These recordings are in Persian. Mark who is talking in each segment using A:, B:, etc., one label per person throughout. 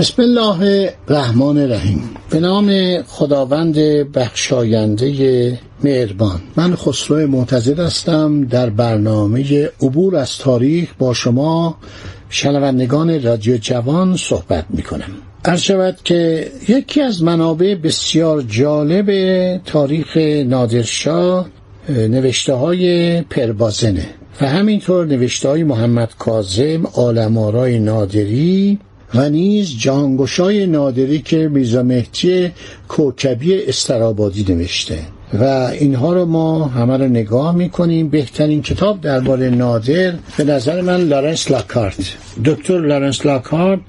A: بسم الله الرحمن الرحیم. به نام خداوند بخشاینده مهربان. من خسرو معتزد هستم. در برنامه عبور از تاریخ با شما شنوندگان رادیو جوان صحبت می کنم شود که یکی از منابع بسیار جالب تاریخ نادرشاه نوشته های پربازنه و همینطور نوشته های محمد کاظم آلمارای نادری و نیز جهانگشای نادری که میرزا مهدی کوکبی استرآبادی نوشته. و اینها رو ما همه رو نگاه می‌کنیم. بهترین کتاب درباره نادر به نظر من لارنس لاکارت. دکتر لارنس لاکارت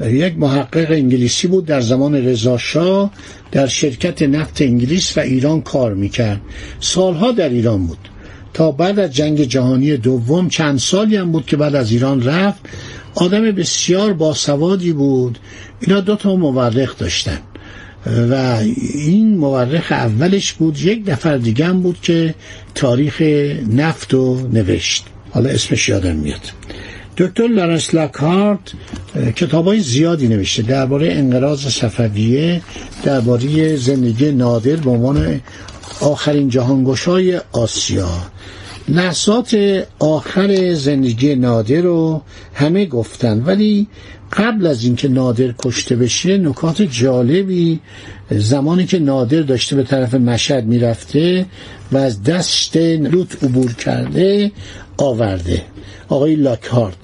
A: یک محقق انگلیسی بود. در زمان رضا در شرکت نفت انگلیس و ایران کار می‌کرد. سالها در ایران بود. تا بعد از جنگ جهانی دوم چند سالی هم بود که بعد از ایران رفت. آدم بسیار باسوادی بود. اینا دو تا مورخ داشتن. و این مورخ اولش بود یک نفر دیگه هم بود که تاریخ نفت رو نوشت. حالا اسمش یادم میاد. دکتر لارنس لاکارت کتاب های زیادی نوشته. درباره انقراض صفویه درباره زندگی نادر به عنوان آخرین جهانگشای آسیا. لحظات آخر زندگی نادر رو همه گفتن. ولی قبل از اینکه نادر کشته بشه نکات جالبی زمانی که نادر داشته به طرف مشهد می‌رفته و از دشت لوت عبور کرده آورده. آقای لاکهارد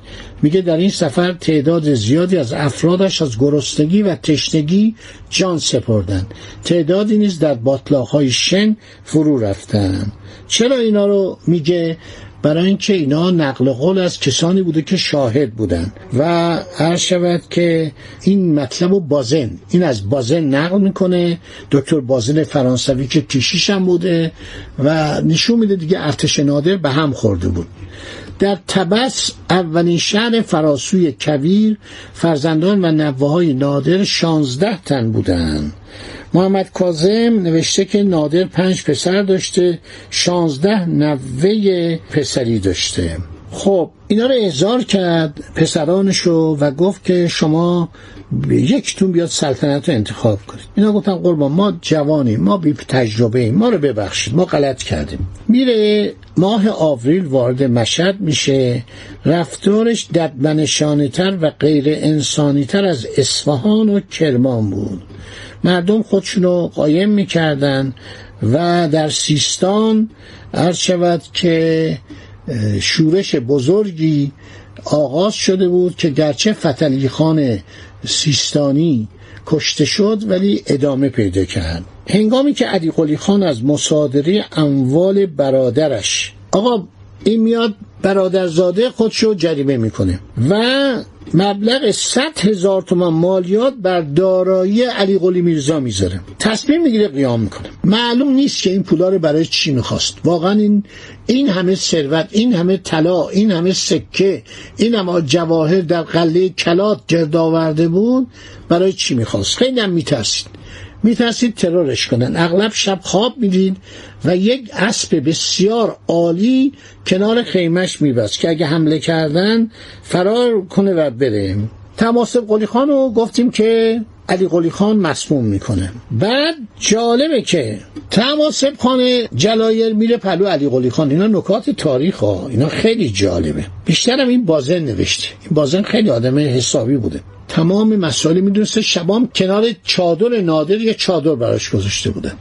A: میگه در این سفر تعداد زیادی از افرادش از گرسنگی و تشنگی جان سپردند. تعدادی نیز در باطلاقهای شن فرو رفتند. چرا اینا رو میگه؟ برای اینکه اینا نقل قول از کسانی بوده که شاهد بودن. و هر شود که این مطلب و بازن. این از بازن نقل می‌کنه. دکتر بازن فرانسوی که کشیش هم بوده و نشون میده دیگه ارتش نادر به هم خورده بود. در تبس اولین شهر فراسوی کویر فرزندان و نوه های نادر شانزده تن بودند محمد کازم نوشته که نادر پنج پسر داشته شانزده نوه پسری داشته. خب اینا رو احضار کرد پسرانشو و گفت که شما یکتون بیاد سلطنت رو انتخاب کنید. اینا گفتن قربان ما جوانیم ما بی تجربه ایم ما رو ببخشید ما غلط کردیم. میره ماه آوریل وارد مشهد میشه رفتارش ددمنشانه تر و غیر انسانی تر از اصفهان و کرمان بود. مردم خودشونو قایم می‌کردن و در سیستان عرض شود که شورش بزرگی آغاز شده بود که گرچه فتلی خان سیستانی کشته شد ولی ادامه پیدا کرد. هنگامی که علی خان از مصادره اموال برادرش آقا این میاد برادرزاده خودشو جریمه می‌کنه. و مبلغ 100 هزار تومان مالیات بر دارایی علی قلی میرزا می‌ذاره. تصمیم می‌گیره قیام می‌کنه معلوم نیست که این پولا رو برای چی می‌خواست. واقعا این این همه ثروت این همه طلا این همه سکه این همه جواهر در قله کلات گرد آورده بود. برای چی می‌خواست؟ خیلی هم میترسید. میترسید ترورش کنن. اغلب شب خواب می‌دید و یک اسب بسیار عالی کنار خیمش میبست که اگه حمله کردن فرار کنه و بره تماسب قلی خان رو گفتیم که علی قلی خان مسموم می‌کنه. بعد جالبه که تماسب خان جلایر میره پلو علی قلی خان. اینا نکات تاریخ ها. اینا خیلی جالبه. بیشترم این بازن نوشته. این بازن خیلی آدم حسابی بوده. تمام مسائل می‌دونسته. شبام کنار چادر نادر یه چادر براش گذاشته بودن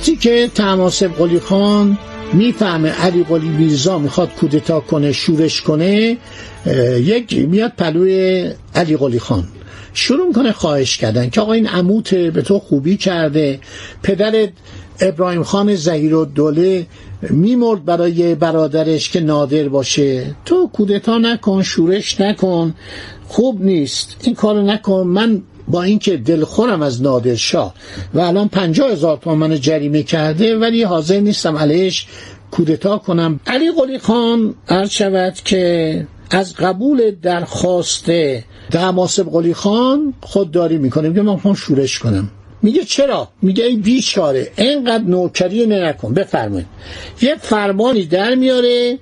A: وقتی که تماسب قلی خان می‌فهمه علی قلی میرزا می‌خواد کودتا کنه شورش کنه یک میاد پلوی علی قلی خان. شروع می‌کنه خواهش کردن که آقا این عموت به تو خوبی کرده. پدرت ابراهیم خان زهیر و دوله میمرد برای برادرش که نادر باشه. تو کودتا نکن شورش نکن. خوب نیست. این کارو نکن. من با اینکه دلخورم از نادرشاه و الان پنجاه هزار تومن جریمه کرده ولی حاضر نیستم علیش کودتا کنم. علی قلی خان عرض شود که از قبول درخواست دماسب قلی خان خودداری می‌کنه میگه من می‌خوام شورش کنم. میگه چرا؟ میگه ای بیچاره اینقدر نوکری نکن. بفرمایید. یه فرمانی در میاره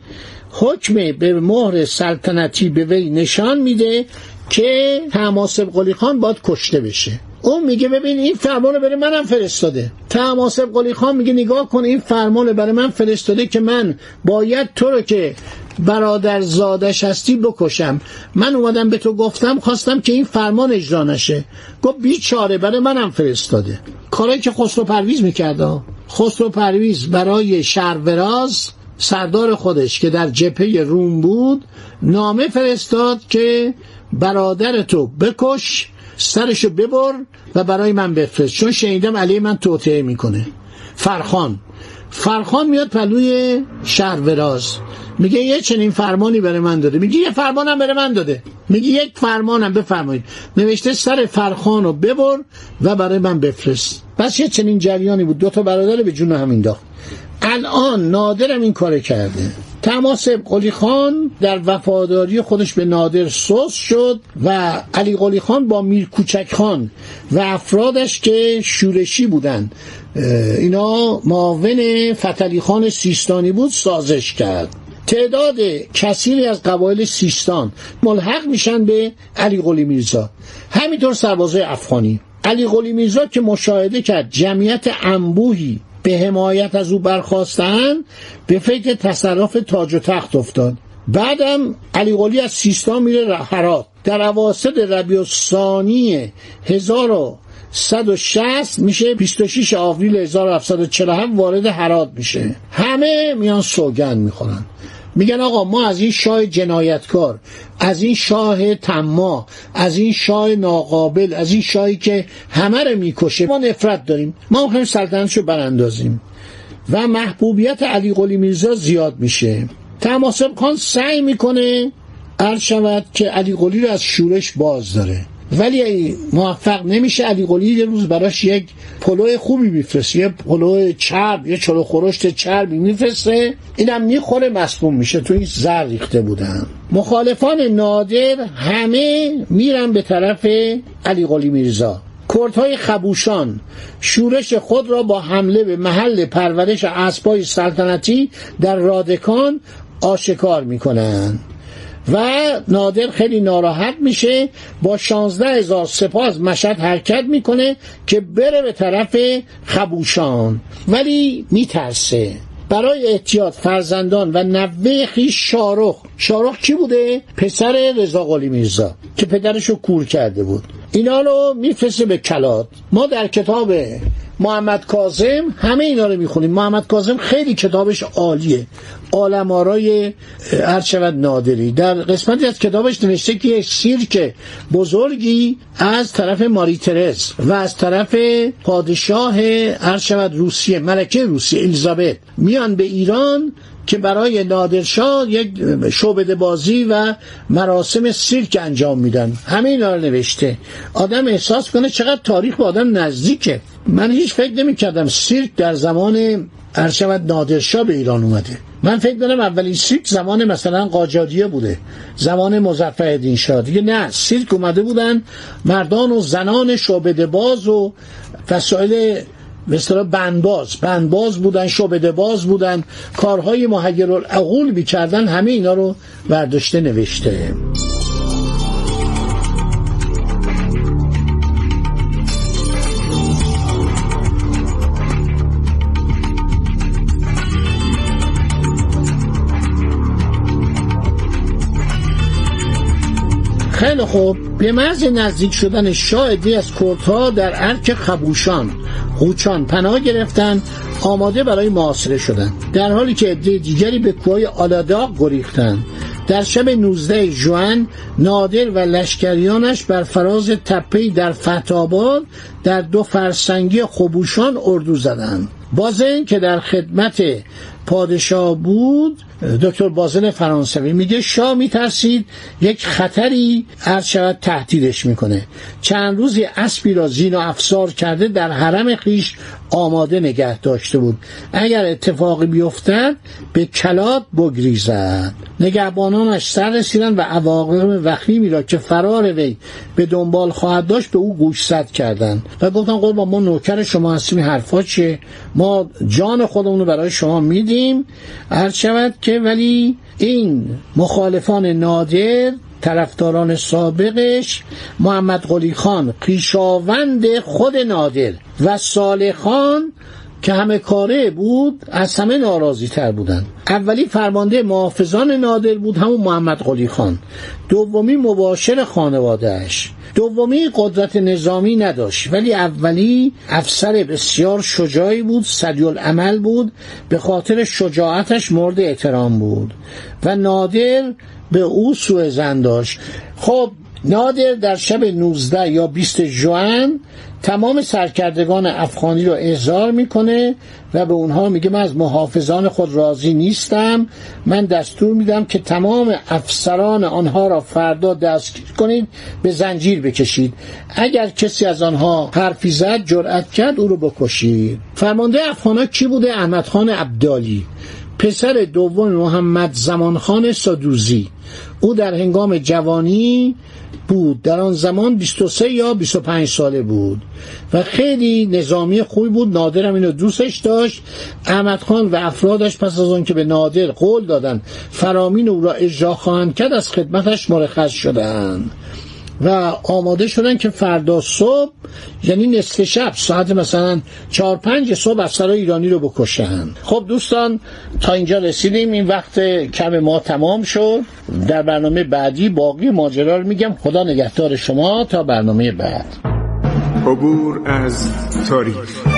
A: حکم به مهر سلطنتی به وی نشان میده که تماسب قلی خان باید کشته بشه. اون میگه ببین این فرمان برای منم فرستاده. تماسب قلی خان میگه نگاه کن این فرمان برای من فرستاده که من باید تو رو که برادر زادش هستی بکشم. من اومدم به تو گفتم خواستم که این فرمان اجرا نشه. گفت بیچاره برای منم فرستاده. کارایی که خسرو پرویز می‌کرده خسرو پرویز برای شهروراز سردار خودش که در جبهه روم بود نامه فرستاد که برادر تو بکش سرشو ببر و برای من بفرست. چون شنیدم علی من توطعه می‌کنه. فرخان. فرخان میاد پلوی شهروراز میگه یه چنین فرمانی برای من داده. میگه یه فرمانم برای من داده. میگه یک فرمانم بفرمایید. نوشته سر فرخان رو ببر و برای من بفرست. بس یه چنین جریانی بود. دو تا برادر به جون همین داخت الان نادرم این کار کرده. تماس قلی خان در وفاداری خودش به نادر سوس شد و علی قلی خان با میر کوچک خان و افرادش که شورشی بودند اینا معاون فتلی خان سیستانی بود سازش کرد. تعداد کثیری از قبایل سیستان ملحق میشن به علی قلی میرزا. همینطور سربازای افغانی. علی قلی میرزا که مشاهده کرد جمعیت انبوهی به حمایت از او برخواستن به فکر تصرف تاج و تخت افتاد. بعدم علی قلی از سیستان میره هرات در اواسط ربیع الثانی 1160 میشه 26 آوریل 1747 وارد هرات میشه. همه میان سوگند می‌خورن. میگن آقا ما از این شاه جنایتکار از این شاه تما از این شاه ناقابل از این شاهی که همه رو می‌کشه ما نفرت داریم. ما می‌خوایم سلطنتشو براندازیم. و محبوبیت علی قلی میرزا زیاد میشه. تماسب خان سعی می‌کنه عرض شود که علی قلی رو از شورش باز داره. ولی موفق نمیشه. علی قلی یه روز براش یک پلو خوبی میفرسته. یه پلو چرب یه چلو خورشت چربی میفرسته. اینم می‌خوره مصموم میشه. تو این زر ریخته بودن. مخالفان نادر همه میرن به طرف علی قلی میرزا. کردهای خبوشان شورش خود را با حمله به محل پرورش اسبای سلطنتی در رادکان آشکار می‌کنند. و نادر خیلی ناراحت میشه با شانزده هزار سپاس مشهد حرکت می‌کنه که بره به طرف خبوشان. ولی میترسه. برای احتیاط فرزندان و نوه خیش شارخ شارخ کی بوده؟ پسر رضا قلی میرزا که پدرشو کور کرده بود. اینا رو میفرسته به کلات. ما در کتاب محمد کازم همه اینا رو می‌خونیم. محمد کازم خیلی کتابش عالیه. آلمارای شود نادری. در قسمتی از کتابش نوشته که یک سیرک بزرگی از طرف ماری ترز و از طرف پادشاه شود روسیه ملکه روسیه الیزابت میان به ایران که برای نادرشاه یک شعبده بازی و مراسم سیرک انجام میدن. همه اینا رو نوشته. آدم احساس کنه چقدر تاریخ به آدم نزدیکه. من هیچ فکر نمی کردم سیرک در زمان ارشد نادرشاه به ایران اومده. من فکر دارم اولین سیرک زمان مثلا قاجادیه بوده. زمان مظفر شاه. دیگه نه سیرک اومده بودن مردان و زنان شعبده باز و وسایل مثلا بندباز. بندباز بودن شعبده باز بودن. کارهای محیر العقول بیکردن همه اینا رو برداشته نوشته. خیلی خوب. به محض نزدیک شدن شاه از کردها در ارک خبوشان قوچان پناه گرفتن آماده برای محاصره شدن. در حالی که عده دیگری به کوههای آلاداق گریختند در شب 19 ژوئن نادر و لشکریانش بر فراز تپه‌ای در فتاباد در دو فرسنگی خبوشان اردو زدند. بازن که در خدمت پادشاه بود دکتر بازن فرانسوی میگه شاه میترسید یک خطری عرض شود تهدیدش می‌کنه. چند روزی اسبی را زین و افسار کرده در حرم خیش آماده نگه داشته بود. اگر اتفاقی بیفتد به کلات بگریزد. نگهبانانش سر رسیدن و عواقب وخیمی را که فرار وی به دنبال خواهد داشت به او گوشزد کردند و گفتن قربان ما نوکر شما هستیم حرفا چیه؟ ما جان خودمون رو برای شما میدیم. هر شود که ولی این مخالفان نادر طرفداران سابقش محمد قلی خان پیشاوند خود نادر و صالح خان که همه کاره بود از همه ناراضی تر بودن اولی فرمانده محافظان نادر بود همون محمد قلی خان. دومی مباشر خانوادهش دومی قدرت نظامی نداشت ولی اولی افسر بسیار شجاعی بود سریع عمل بود به خاطر شجاعتش مورد احترام بود. و نادر به او سوء زن داشت. خب نادر در شب 19 یا 20 ژوئن تمام سرکردگان افغانی رو احضار می‌کنه و به اونها میگه من از محافظان خود راضی نیستم. من دستور میدم که تمام افسران آنها را فردا دستگیر کنید به زنجیر بکشید. اگر کسی از آنها حرفی زد جرأت کرد او رو بکشید. فرمانده افغانا کی بوده؟ احمد خان عبدالی. پسر دوم محمد زمانخان سادوزی او در هنگام جوانی بود. در آن زمان 23 یا 25 ساله بود و خیلی نظامی خوبی بود. نادرم اینو دوستش داشت. احمد خان و افرادش پس از آن که به نادر قول دادن فرامین او را اجرا خواهند کرد از خدمتش مرخص شدند. و آماده شدن که فردا صبح یعنی نصف شب ساعت مثلا چهار پنج صبح افسرهای ایرانی رو بکشن. خب دوستان تا اینجا رسیدیم. این وقت کم ما تمام شد. در برنامه بعدی باقی ماجرا رو میگم. خدا نگهدار شما. تا برنامه بعد.
B: عبور از تاریخ.